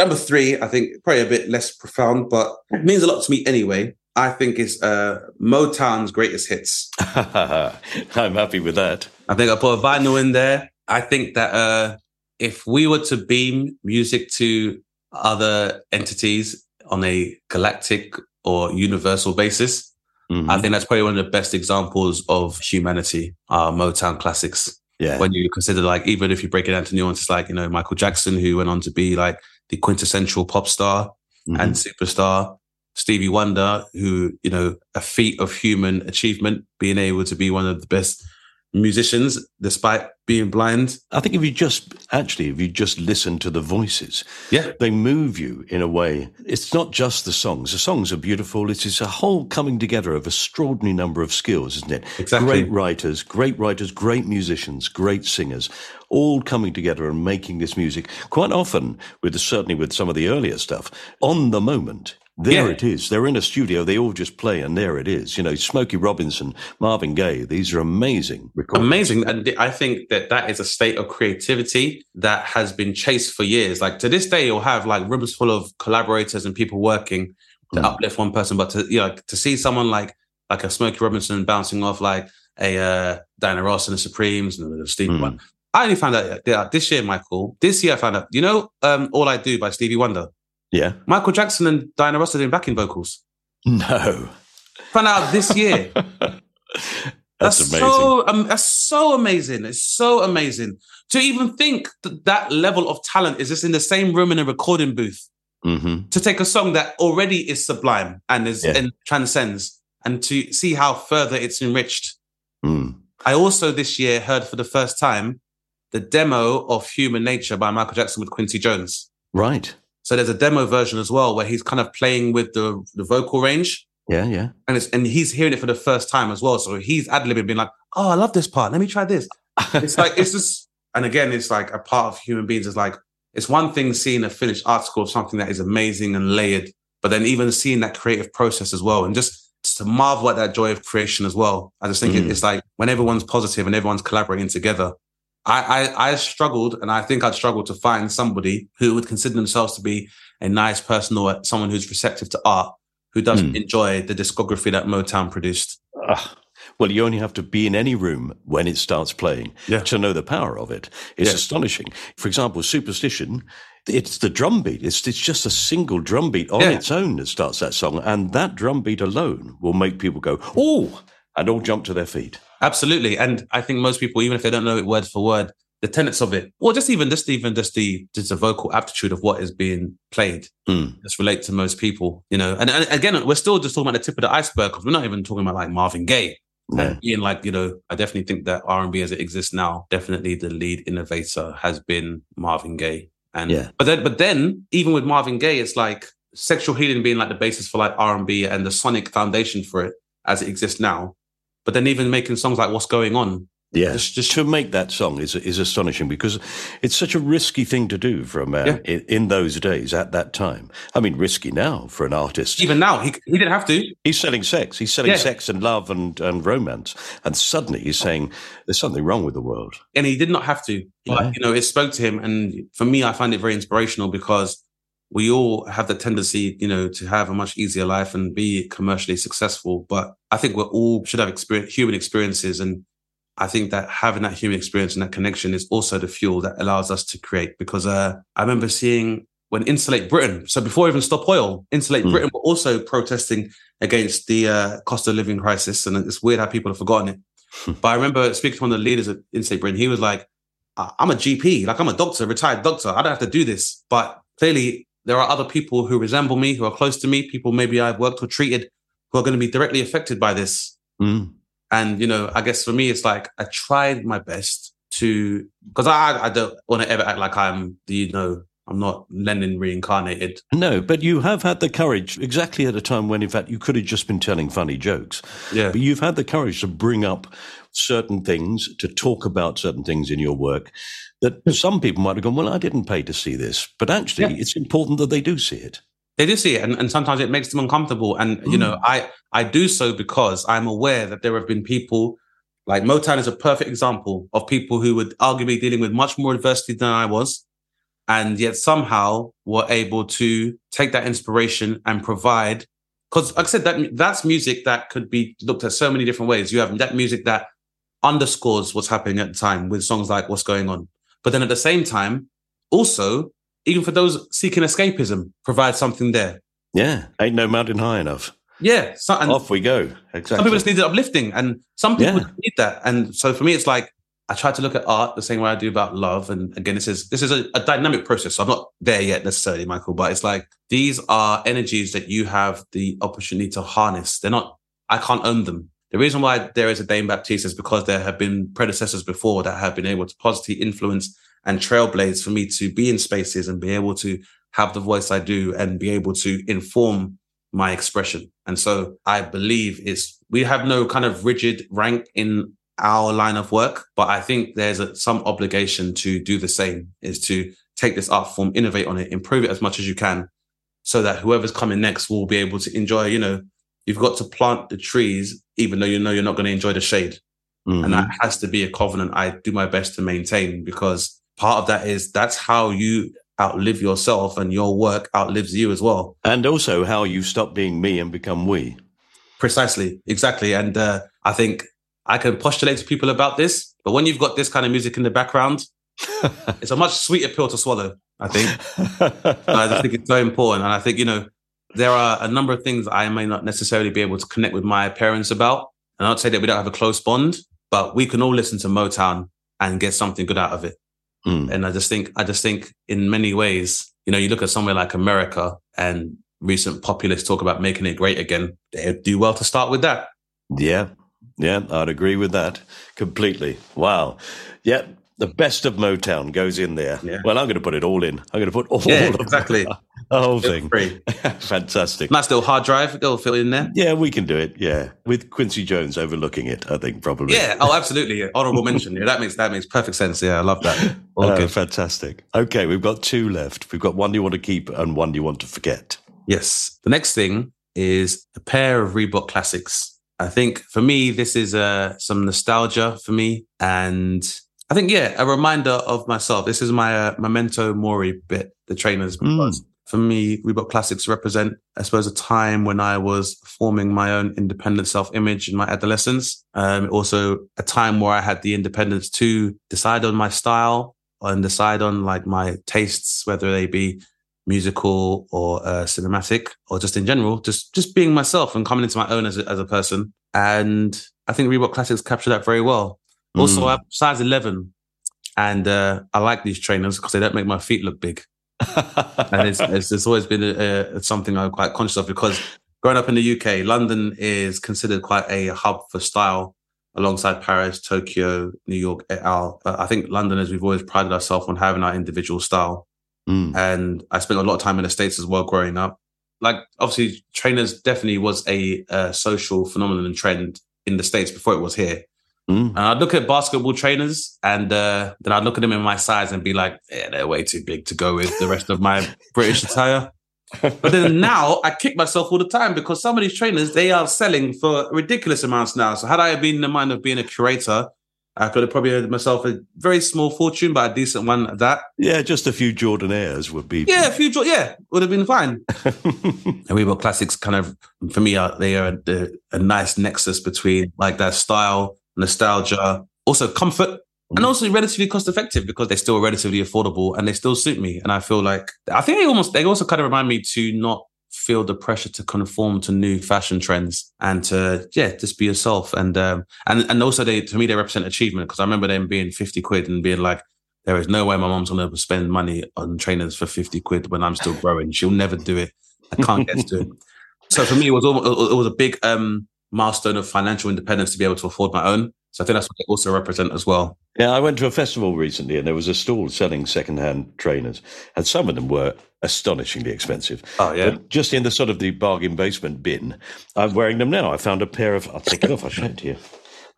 Number three, I think probably a bit less profound, but it means a lot to me anyway. I think is uh, Motown's greatest hits. I'm happy with that. I think I put a vinyl in there. I think that uh, if we were to beam music to other entities on a galactic or universal basis, mm-hmm. I think that's probably one of the best examples of humanity, our Motown classics. Yeah. When you consider like, even if you break it down to nuances, like, you know, Michael Jackson, who went on to be like the quintessential pop star mm-hmm. and superstar. Stevie Wonder, who, you know, a feat of human achievement, being able to be one of the best musicians despite being blind. I think if you just actually, if you just listen to the voices, yeah, they move you in a way. It's not just the songs. The songs are beautiful. It is a whole coming together of extraordinary number of skills, isn't it? Exactly. Great writers, great writers, great musicians, great singers, all coming together and making this music. Quite often, with certainly with some of the earlier stuff, on the moment. There yeah. it is. They're in a studio. They all just play, and there it is. You know, Smokey Robinson, Marvin Gaye. These are amazing. Recordings. Amazing, and I think that that is a state of creativity that has been chased for years. Like to this day, you'll have like rooms full of collaborators and people working to mm. uplift one person, but to you know to see someone like like a Smokey Robinson bouncing off like a uh, Diana Ross and the Supremes and Steve mm. one. I only found out yeah, this year, Michael. This year, I found out. You know, um, "All I Do" by Stevie Wonder. Yeah. Michael Jackson and Diana Ross are doing backing vocals. No. Found out this year. that's, that's, amazing. So, um, that's so amazing. It's so amazing to even think that that level of talent is just in the same room in a recording booth mm-hmm. to take a song that already is sublime and is yeah. and transcends, and to see how further it's enriched. Mm. I also this year heard for the first time the demo of Human Nature by Michael Jackson with Quincy Jones. Right. So there's a demo version as well where he's kind of playing with the the vocal range. Yeah, yeah. And it's and he's hearing it for the first time as well. So he's ad libbing, being like, oh, I love this part. Let me try this. It's like it's just, and again, it's like a part of human beings is like it's one thing seeing a finished article of something that is amazing and layered, but then even seeing that creative process as well, and just, just to marvel at that joy of creation as well. I just think mm. it's like when everyone's positive and everyone's collaborating together. I, I I struggled, and I think I'd struggled to find somebody who would consider themselves to be a nice person or someone who's receptive to art, who doesn't mm. enjoy the discography that Motown produced. Well, you only have to be in any room when it starts playing yeah. to know the power of it. It's astonishing. For example, Superstition, it's the drum beat. It's, it's just a single drum beat on yeah. its own that starts that song. And that drum beat alone will make people go, oh, and all jump to their feet. Absolutely. And I think most people, even if they don't know it word for word, the tenets of it, or just even just even just the just the vocal aptitude of what is being played, mm. just relate to most people, you know. And, and again, we're still just talking about the tip of the iceberg because we're not even talking about like Marvin Gaye. Yeah. Being like, you know, I definitely think that R and B as it exists now, definitely the lead innovator has been Marvin Gaye. And yeah. but then but then even with Marvin Gaye, it's like sexual healing being like the basis for like R and B and the sonic foundation for it as it exists now. But then even making songs like What's Going On yeah, just, just, to make that song is is astonishing because it's such a risky thing to do for a man yeah. in, in, those days at that time. I mean, risky now for an artist. Even now, he he didn't have to. He's selling sex. He's selling yeah. sex and love and and romance, and suddenly he's saying there's something wrong with the world. And he did not have to. But yeah. you know, it spoke to him, and for me, I find it very inspirational because we all have the tendency, you know, to have a much easier life and be commercially successful. But I think we all should have experience, human experiences and I think that having that human experience and that connection is also the fuel that allows us to create. Because uh, I remember seeing when Insulate Britain, so before even Stop Oil, Insulate mm. Britain were also protesting against the uh, cost of living crisis. And it's weird how people have forgotten it. but I remember speaking to one of the leaders of Insulate Britain, he was like, I'm a GP, like I'm a doctor, retired doctor. I don't have to do this. But clearly, there are other people who resemble me, who are close to me, people maybe I've worked or treated, who are going to be directly affected by this. Mm. And, you know, I guess for me, it's like I tried my best to, because I, I don't want to ever act like I'm the, you know, I'm not Lenin reincarnated. No, but you have had the courage exactly at a time when, in fact, you could have just been telling funny jokes. Yeah. But you've had the courage to bring up certain things, to talk about certain things in your work that hmm. some people might have gone, well, I didn't pay to see this. But actually, yeah. it's important that they do see it. They do see it, and, and sometimes it makes them uncomfortable. And mm. you know, hmm. I I do so because I'm aware that there have been people like Motown is a perfect example of people who would arguably dealing with much more adversity than I was, and yet somehow were able to take that inspiration and provide. Because, like I said, that that's music that could be looked at so many different ways. You have that music that underscores what's happening at the time with songs like "What's Going On," but then at the same time, also even for those seeking escapism, provide something there. Yeah, ain't no mountain high enough. Yeah, so, off we go. Exactly. Some people just need the uplifting, and some people yeah. need that. And so for me, it's like I try to look at art the same way I do about love. And again, this is this is a, a dynamic process. So I'm not there yet necessarily, Michael, but it's like these are energies that you have the opportunity to harness. They're not. I can't own them. The reason why there is a Dane Baptiste is because there have been predecessors before that have been able to positively influence and trailblaze for me to be in spaces and be able to have the voice I do and be able to inform my expression. And so I believe it's, we have no kind of rigid rank in our line of work, but I think there's a, some obligation to do the same is to take this art form, innovate on it, improve it as much as you can so that whoever's coming next will be able to enjoy, you know, you've got to plant the trees, even though you know you're not going to enjoy the shade. Mm-hmm. And that has to be a covenant I do my best to maintain because part of that is that's how you outlive yourself and your work outlives you as well. And also how you stop being me and become we. Precisely, exactly. And uh, I think I can postulate to people about this, but when you've got this kind of music in the background, it's a much sweeter pill to swallow, I think. I think it's so important. And I think, you know, there are a number of things I may not necessarily be able to connect with my parents about. And I'd say that we don't have a close bond, but we can all listen to Motown and get something good out of it. Mm. And I just think, I just think in many ways, you know, you look at somewhere like America and recent populists talk about making it great again. They do well to start with that. Yeah. Yeah. I'd agree with that completely. Wow. Yeah. The best of Motown goes in there. Yeah. Well, I'm going to put it all in. I'm going to put all yeah, of exactly. The whole thing. Free. Fantastic. Nice little hard drive. It'll fit in there. Yeah, we can do it. Yeah, with Quincy Jones overlooking it, I think probably. Yeah. Oh, absolutely. Yeah. Honorable mention. Yeah, that makes that makes perfect sense. Yeah, I love that. All Oh, good. fantastic. Okay, we've got two left. We've got one you want to keep and one you want to forget. Yes. The next thing is a pair of Reebok classics. I think for me, this is uh, some nostalgia for me. And I think, yeah, a reminder of myself. This is my uh, memento mori bit, the trainers, because for me, Reebok classics represent, I suppose, a time when I was forming my own independent self image in my adolescence. Um, also a time where I had the independence to decide on my style and decide on like my tastes, whether they be musical or uh, cinematic or just in general, just just being myself and coming into my own as a, as a person. And I think Reebok Classics capture that very well. Also, Mm. I'm size 11, and uh, I like these trainers because they don't make my feet look big. and it's, it's, it's always been a, a, something I'm quite conscious of because growing up in the UK, London is considered quite a hub for style alongside Paris, Tokyo, New York, et al. But I think London, Londoners, we've always prided ourselves on having our individual style Mm. and I spent a lot of time in the States as well growing up. Like, obviously, trainers definitely was a, uh social phenomenon and trend in the States before it was here. Mm. And I'd look at basketball trainers and uh, then I'd look at them in my size and be like, yeah, they're way too big to go with the rest of my British attire. But then now I kick myself all the time because some of these trainers, they are selling for ridiculous amounts now. So had I been in the mind of being a curator, I could have probably earned myself a very small fortune, but a decent one at that. Yeah, just a few Jordan Airs would be. Yeah, a few, yeah, would have been fine. and Reebok Classics kind of, for me, are they are a, a nice nexus between like that style, nostalgia, also comfort, and mm. also relatively cost effective because they're still relatively affordable and they still suit me. And I feel like I think they almost they also kind of remind me to not feel the pressure to conform to new fashion trends and to yeah just be yourself and um and and also they to me they represent achievement because I remember them being 50 quid and being like there is no way my mom's gonna spend money on trainers for 50 quid when I'm still growing. She'll never do it. I can't get to it. So for me, it was almost, it was a big um, milestone of financial independence to be able to afford my own. So I think that's what they also represent as well. Yeah, I went to a festival recently and there was a stall selling second-hand trainers, and some of them were astonishingly expensive. Oh, yeah. But just in the sort of the bargain basement bin, I'm wearing them now. I found a pair of. I'll take it off. I'll show it to you.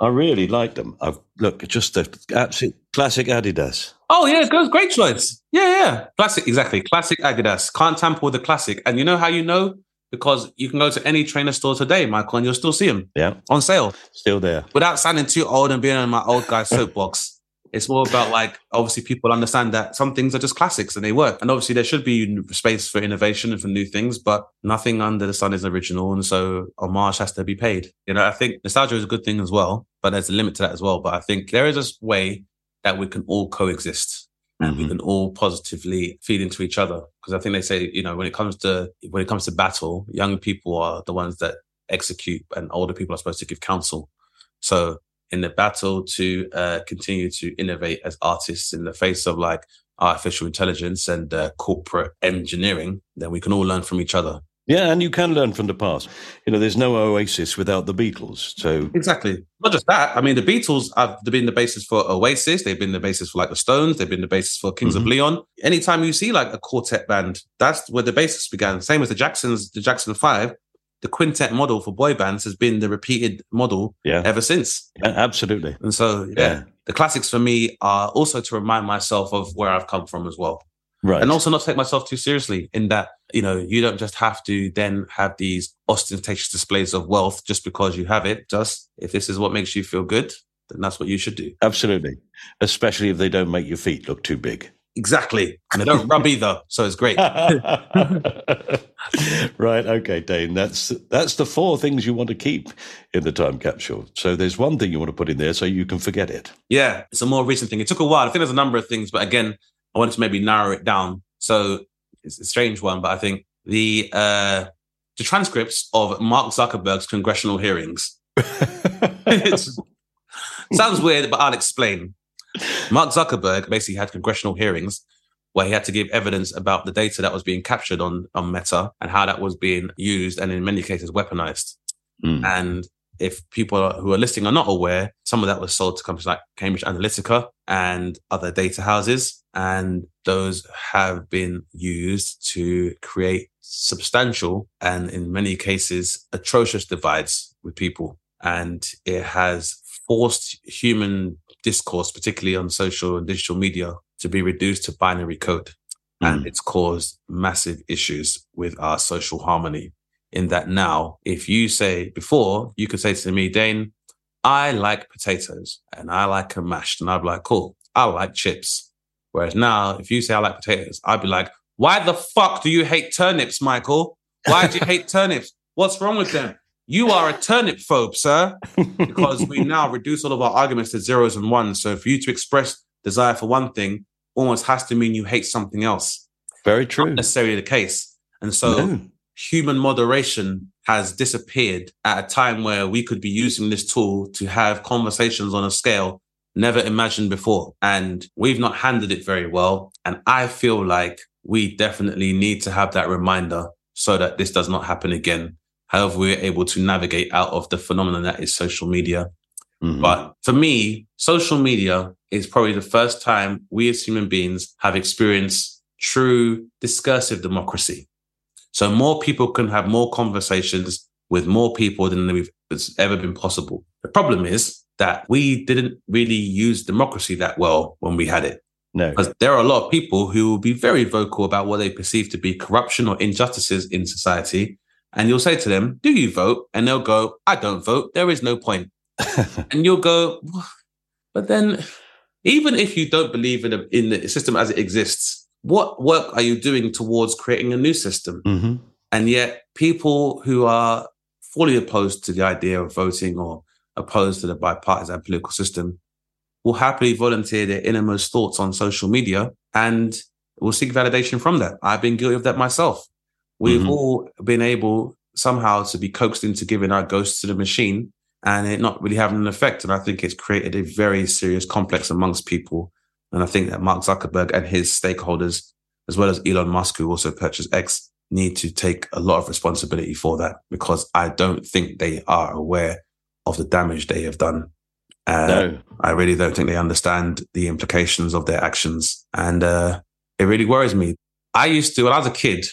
I really like them. I've, look, just the absolute classic Adidas. Oh yeah, it goes great choice. Yeah, yeah. Classic, exactly. Classic Adidas. Can't tamper with the classic. And you know how you know? Because you can go to any trainer store today, Michael, and you'll still see them Yeah, on sale. still there. Without sounding too old and being in my old guy soapbox. It's more about like obviously people understand that some things are just classics and they work. And obviously there should be space for innovation and for new things, but nothing under the sun is original. And so homage has to be paid. You know, I think nostalgia is a good thing as well, but there's a limit to that as well. But I think there is a way that we can all coexist and we can all positively feed into each other. Because I think they say, you know, when it comes to when it comes to battle, young people are the ones that execute and older people are supposed to give counsel. So in the battle to uh, continue to innovate as artists in the face of like artificial intelligence and uh, corporate engineering, then we can all learn from each other. Yeah, and you can learn from the past. You know, there's no Oasis without the Beatles. So Exactly. Not just that. I mean, the Beatles have been the basis for Oasis. They've been the basis for like the Stones. They've been the basis for Kings of Mhm. Leon. Anytime you see like a quartet band, that's where the basis began. Same as the Jacksons, the Jackson Five. The quintet model for boy bands has been the repeated model yeah, ever since. a- absolutely. And so, yeah, Yeah. the classics for me are also to remind myself of where I've come from as well. Right. And also not take myself too seriously in that, you know, you don't just have to then have these ostentatious displays of wealth just because you have it. Just if this is what makes you feel good, then that's what you should do. Absolutely. Especially if they don't make your feet look too big. Exactly. And they don't rub either. So it's great. right. Okay, Dane. That's that's the four things you want to keep in the time capsule. So there's one thing you want to put in there so you can forget it. Yeah. It's a more recent thing. It took a while. I think there's a number of things, but again, I wanted to maybe narrow it down. So it's a strange one, but I think the, uh, the transcripts of Mark Zuckerberg's congressional hearings. It's- sounds weird, but I'll explain. Mark Zuckerberg basically had congressional hearings where he had to give evidence about the data that was being captured on, on Meta and how that was being used and in many cases weaponized. Mm. And if people who are listening are not aware, some of that was sold to companies like Cambridge Analytica and other data houses. And those have been used to create substantial and in many cases atrocious divides with people. And it has forced human discourse, particularly on social and digital media, to be reduced to binary code. Mm. And it's caused massive issues with our social harmony. In that now, if you say before, you could say to me, Dane, I like potatoes and I like them mashed. And I'd be like, cool, I like chips. Whereas now, if you say I like potatoes, I'd be like, why the fuck do you hate turnips, Michael? Why do you hate turnips? What's wrong with them? You are a turnip phobe, sir, because we now reduce all of our arguments to zeros and ones. So for you to express desire for one thing almost has to mean you hate something else. Very true. Not necessarily the case. And so no. Human moderation has disappeared at a time where we could be using this tool to have conversations on a scale never imagined before. And we've not handled it very well. And I feel like we definitely need to have that reminder so that this does not happen again. However, we're able to navigate out of the phenomenon that is social media. Mm-hmm. But for me, social media is probably the first time we as human beings have experienced true discursive democracy. So more people can have more conversations with more people than we've it's ever been possible. The problem is that we didn't really use democracy that well when we had it. No. Because there are a lot of people who will be very vocal about what they perceive to be corruption or injustices in society. And you'll say to them, Do you vote? And they'll go, I don't vote. There is no point. and you'll go, But then, even if you don't believe in, a, in the system as it exists, what work are you doing towards creating a new system? Mm-hmm. And yet, people who are fully opposed to the idea of voting or opposed to the bipartisan political system will happily volunteer their innermost thoughts on social media and will seek validation from that. I've been guilty of that myself. We've mm-hmm. all been able somehow to be coaxed into giving our ghosts to the machine and it not really having an effect. And I think it's created a very serious complex amongst people. And I think that Mark Zuckerberg and his stakeholders, as well as Elon Musk, who also purchased X, need to take a lot of responsibility for that because I don't think they are aware of the damage they have done. Uh, no. I really don't think they understand the implications of their actions. And uh, it really worries me. I used to, when I was a kid,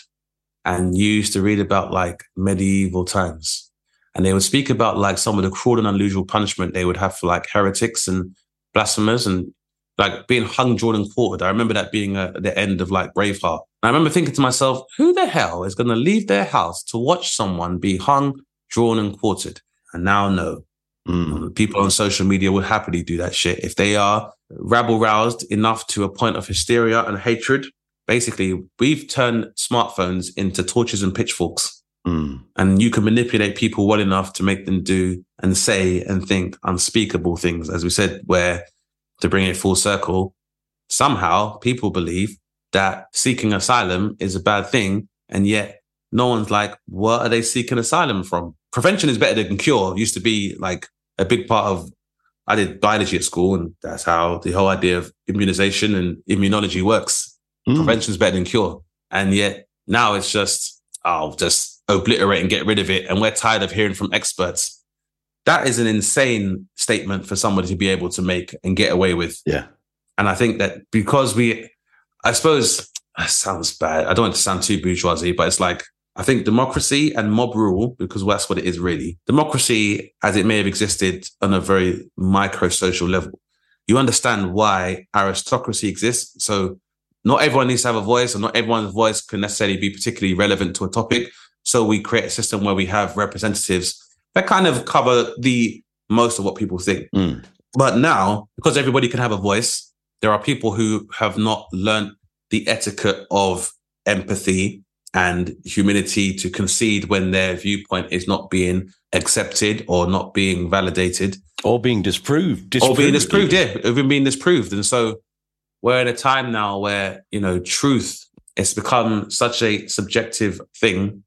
and used to read about like medieval times, and they would speak about like some of the cruel and unusual punishment they would have for like heretics and blasphemers and like being hung, drawn, and quartered. I remember that being uh, the end of like Braveheart. And I remember thinking to myself, who the hell is going to leave their house to watch someone be hung, drawn, and quartered? And now know. Mm. People on social media would happily do that shit. If they are rabble roused enough to a point of hysteria and hatred, basically, we've turned smartphones into torches and pitchforks. Mm. And you can manipulate people well enough to make them do and say and think unspeakable things. As we said, where to bring it full circle, somehow people believe that seeking asylum is a bad thing. And yet no one's like, what are they seeking asylum from? Prevention is better than cure. Used to be like a big part of. I did biology at school, and that's how the whole idea of immunization and immunology works. Mm. Prevention is better than cure, and yet now it's just I'll just obliterate and get rid of it. And we're tired of hearing from experts. That is an insane statement for somebody to be able to make and get away with. Yeah. And I think that because we, I suppose, ah, sounds bad. I don't want to sound too bourgeoisie, but it's like I think democracy and mob rule, because that's what it is really. Democracy, as it may have existed on a very micro social level, you understand why aristocracy exists. So not everyone needs to have a voice, and not everyone's voice can necessarily be particularly relevant to a topic. So we create a system where we have representatives that kind of cover the most of what people think. Mm. But now, because everybody can have a voice, there are people who have not learned the etiquette of empathy and humility to concede when their viewpoint is not being accepted or not being validated or being disproved, disproved. or being disproved yeah even being disproved and so we're at a time now where you know truth has become such a subjective thing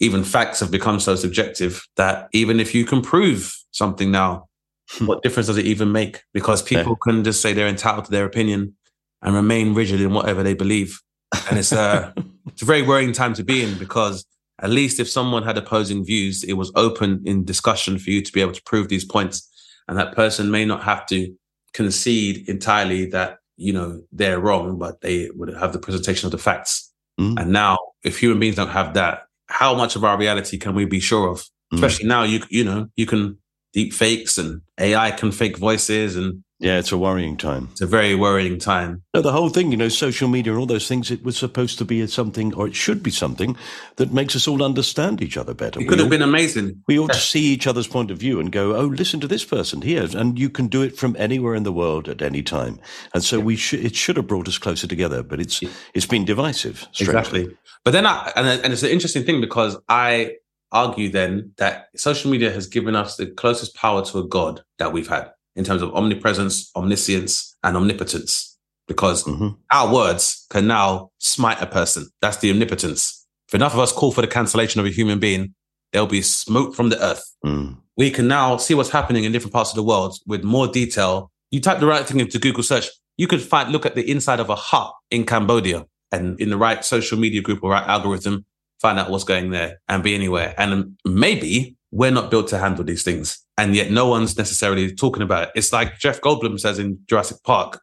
even facts have become so subjective that even if you can prove something now hmm. what difference does it even make because people yeah. can just say they're entitled to their opinion and remain rigid in whatever they believe and it's a it's a very worrying time to be in because at least if someone had opposing views, it was open in discussion for you to be able to prove these points. And that person may not have to concede entirely that, you know, they're wrong, but they would have the presentation of the facts. Mm. And now, if human beings don't have that, how much of our reality can we be sure of? Mm. Especially now, you you know, you can deep fakes and AI can fake voices and yeah, it's a worrying time. It's a very worrying time. No, the whole thing, you know, social media and all those things, it was supposed to be something, or it should be something that makes us all understand each other better. It could we have all, been amazing. We ought yeah. to see each other's point of view and go, oh, listen to this person here. And you can do it from anywhere in the world at any time. And so yeah. we should, it should have brought us closer together, but it's, yeah. it's been divisive. Strangely. Exactly. But then I, and, and it's an interesting thing because I argue then that social media has given us the closest power to a God that we've had in terms of omnipresence, omniscience, and omnipotence, because mm-hmm. our words can now smite a person. That's the omnipotence. If enough of us call for the cancellation of a human being, they'll be smote from the earth. Mm. We can now see what's happening in different parts of the world with more detail. You type the right thing into Google search, you could find look at the inside of a hut in Cambodia and in the right social media group or right algorithm, find out what's going there and be anywhere. And maybe we're not built to handle these things. And yet no one's necessarily talking about it. It's like Jeff Goldblum says in Jurassic Park,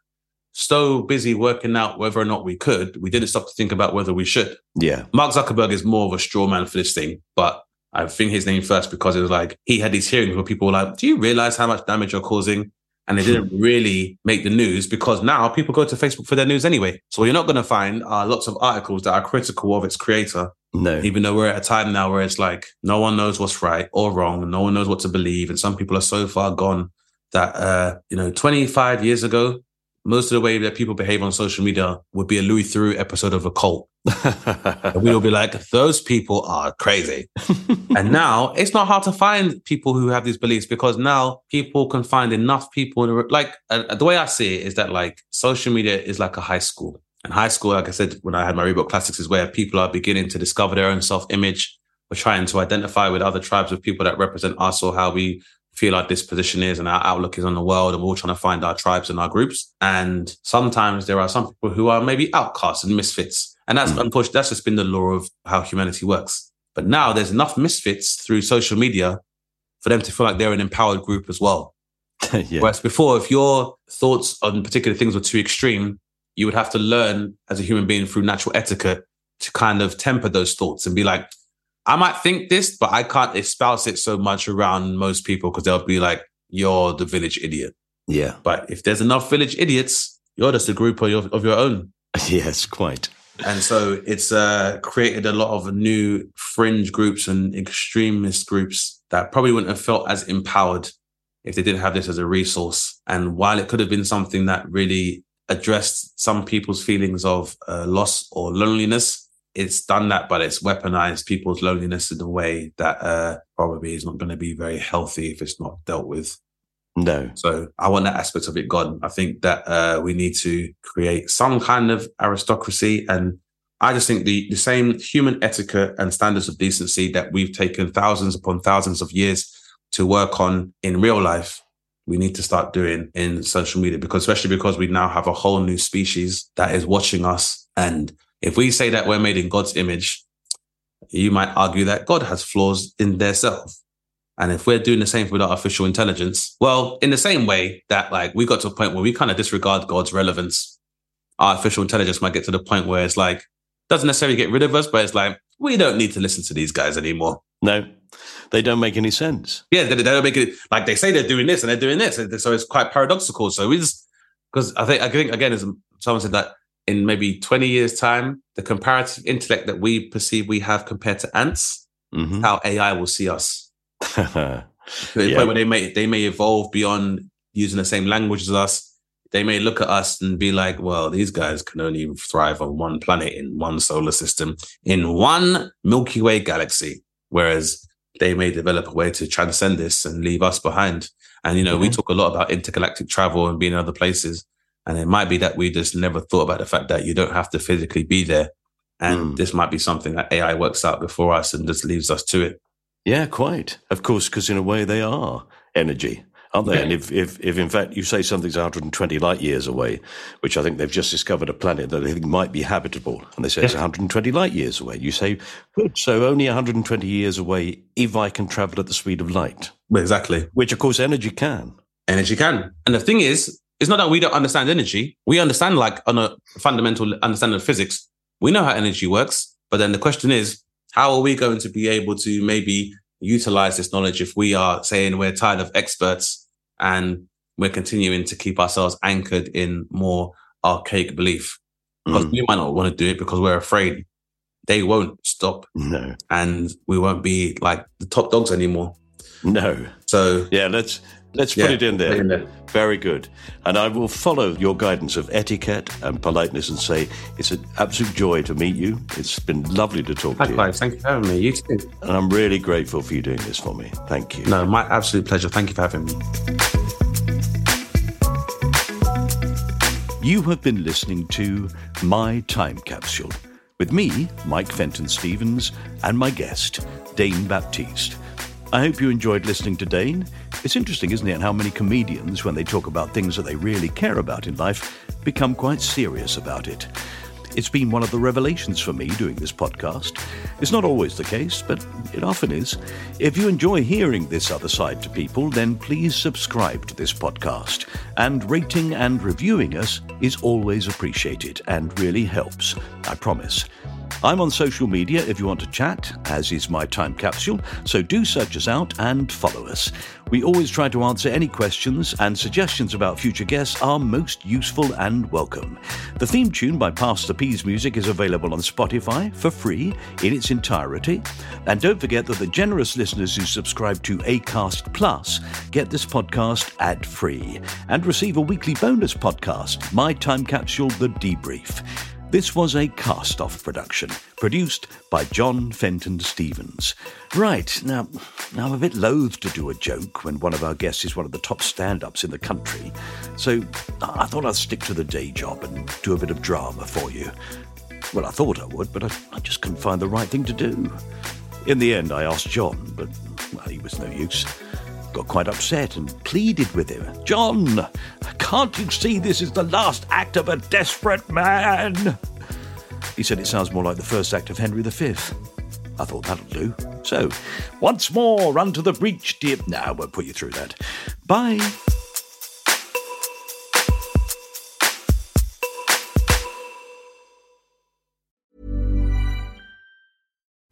so busy working out whether or not we could, we didn't stop to think about whether we should. Yeah. Mark Zuckerberg is more of a straw man for this thing, but I think his name first because it was like he had these hearings where people were like, Do you realize how much damage you're causing? And they didn't really make the news because now people go to Facebook for their news anyway. So what you're not going to find are lots of articles that are critical of its creator no. Even though we're at a time now where it's like no one knows what's right or wrong, no one knows what to believe, and some people are so far gone that uh, you know, 25 years ago, most of the way that people behave on social media would be a Louis Theroux episode of a cult. We will be like, those people are crazy. and now it's not hard to find people who have these beliefs because now people can find enough people. In like uh, the way I see it is that like social media is like a high school. And high school, like I said, when I had my Reebok Classics, is where people are beginning to discover their own self image. We're trying to identify with other tribes of people that represent us or how we feel like this position is and our outlook is on the world. And we're all trying to find our tribes and our groups. And sometimes there are some people who are maybe outcasts and misfits. And that's mm. unfortunately, that's just been the law of how humanity works. But now there's enough misfits through social media for them to feel like they're an empowered group as well. yeah. Whereas before, if your thoughts on particular things were too extreme, you would have to learn as a human being through natural etiquette to kind of temper those thoughts and be like, I might think this, but I can't espouse it so much around most people because they'll be like, you're the village idiot. Yeah. But if there's enough village idiots, you're just a group of your, of your own. Yes, quite. And so it's uh, created a lot of new fringe groups and extremist groups that probably wouldn't have felt as empowered if they didn't have this as a resource. And while it could have been something that really addressed some people's feelings of uh, loss or loneliness. It's done that, but it's weaponized people's loneliness in a way that uh, probably is not going to be very healthy if it's not dealt with. No. So I want that aspect of it gone. I think that uh, we need to create some kind of aristocracy. And I just think the, the same human etiquette and standards of decency that we've taken thousands upon thousands of years to work on in real life we need to start doing in social media because especially because we now have a whole new species that is watching us. And if we say that we're made in God's image, you might argue that God has flaws in their self. And if we're doing the same with artificial intelligence, well, in the same way that like we got to a point where we kind of disregard God's relevance, artificial intelligence might get to the point where it's like, doesn't necessarily get rid of us, but it's like, we don't need to listen to these guys anymore. No, they don't make any sense. Yeah, they, they, don't make it like they say they're doing this and they're doing this, so it's quite paradoxical. So we just because I think I think again, as someone said that in maybe twenty years' time, the comparative intellect that we perceive we have compared to ants, mm-hmm. how AI will see us. the yeah. point where they may they may evolve beyond using the same language as us. They may look at us and be like, well, these guys can only thrive on one planet in one solar system, in one Milky Way galaxy. Whereas they may develop a way to transcend this and leave us behind. And, you know, mm-hmm. we talk a lot about intergalactic travel and being in other places. And it might be that we just never thought about the fact that you don't have to physically be there. And mm. this might be something that AI works out before us and just leaves us to it. Yeah, quite. Of course, because in a way they are energy. aren't they? And if, if, if in fact you say something's 120 light years away, which I think they've just discovered a planet that they think might be habitable, and they say it's 120 light years away, you say, good, so only 120 years away if I can travel at the speed of light. Exactly. Which, of course, energy can. Energy can. And the thing is, it's not that we don't understand energy. We understand, like, on a fundamental understanding of physics, we know how energy works. But then the question is, how are we going to be able to maybe utilize this knowledge if we are saying we're tired of experts and we're continuing to keep ourselves anchored in more archaic belief? Because Mm. we might not want to do it because we're afraid they won't stop No, and we won't be like the top dogs anymore. no. So Yeah, let's let's Yeah, put it in there. in there. Very good. And I will follow your guidance of etiquette and politeness and say it's an absolute joy to meet you. It's been lovely to talk to you. likewise, thank you for having me. You too. And I'm really grateful for you doing this for me. Thank you. No, my absolute pleasure. Thank you for having me. You have been listening to My Time Capsule with me, Mike Fenton Stevens, and my guest, Dane Baptiste. I hope you enjoyed listening to Dane. It's interesting, isn't it, how many comedians, when they talk about things that they really care about in life, become quite serious about it. It's been one of the revelations for me doing this podcast. It's not always the case, but it often is. If you enjoy hearing this other side to people, then please subscribe to this podcast. And rating and reviewing us is always appreciated and really helps, I promise. I'm on social media if you want to chat, as is my time capsule, so do search us out and follow us. We always try to answer any questions, and suggestions about future guests are most useful and welcome. The theme tune by Pastor P's Music is available on Spotify for free in its entirety. And don't forget that the generous listeners who subscribe to ACAST Plus get this podcast ad free and receive a weekly bonus podcast, My Time Capsule The Debrief. This was a cast off production, produced by John Fenton Stevens. Right, now, I'm a bit loath to do a joke when one of our guests is one of the top stand ups in the country, so I thought I'd stick to the day job and do a bit of drama for you. Well, I thought I would, but I, I just couldn't find the right thing to do. In the end, I asked John, but, well, he was no use. Got quite upset and pleaded with him. John, can't you see this is the last act of a desperate man? He said it sounds more like the first act of Henry V. I thought that'll do. So, once more, run to the breach, dear. Now, I won't put you through that. Bye.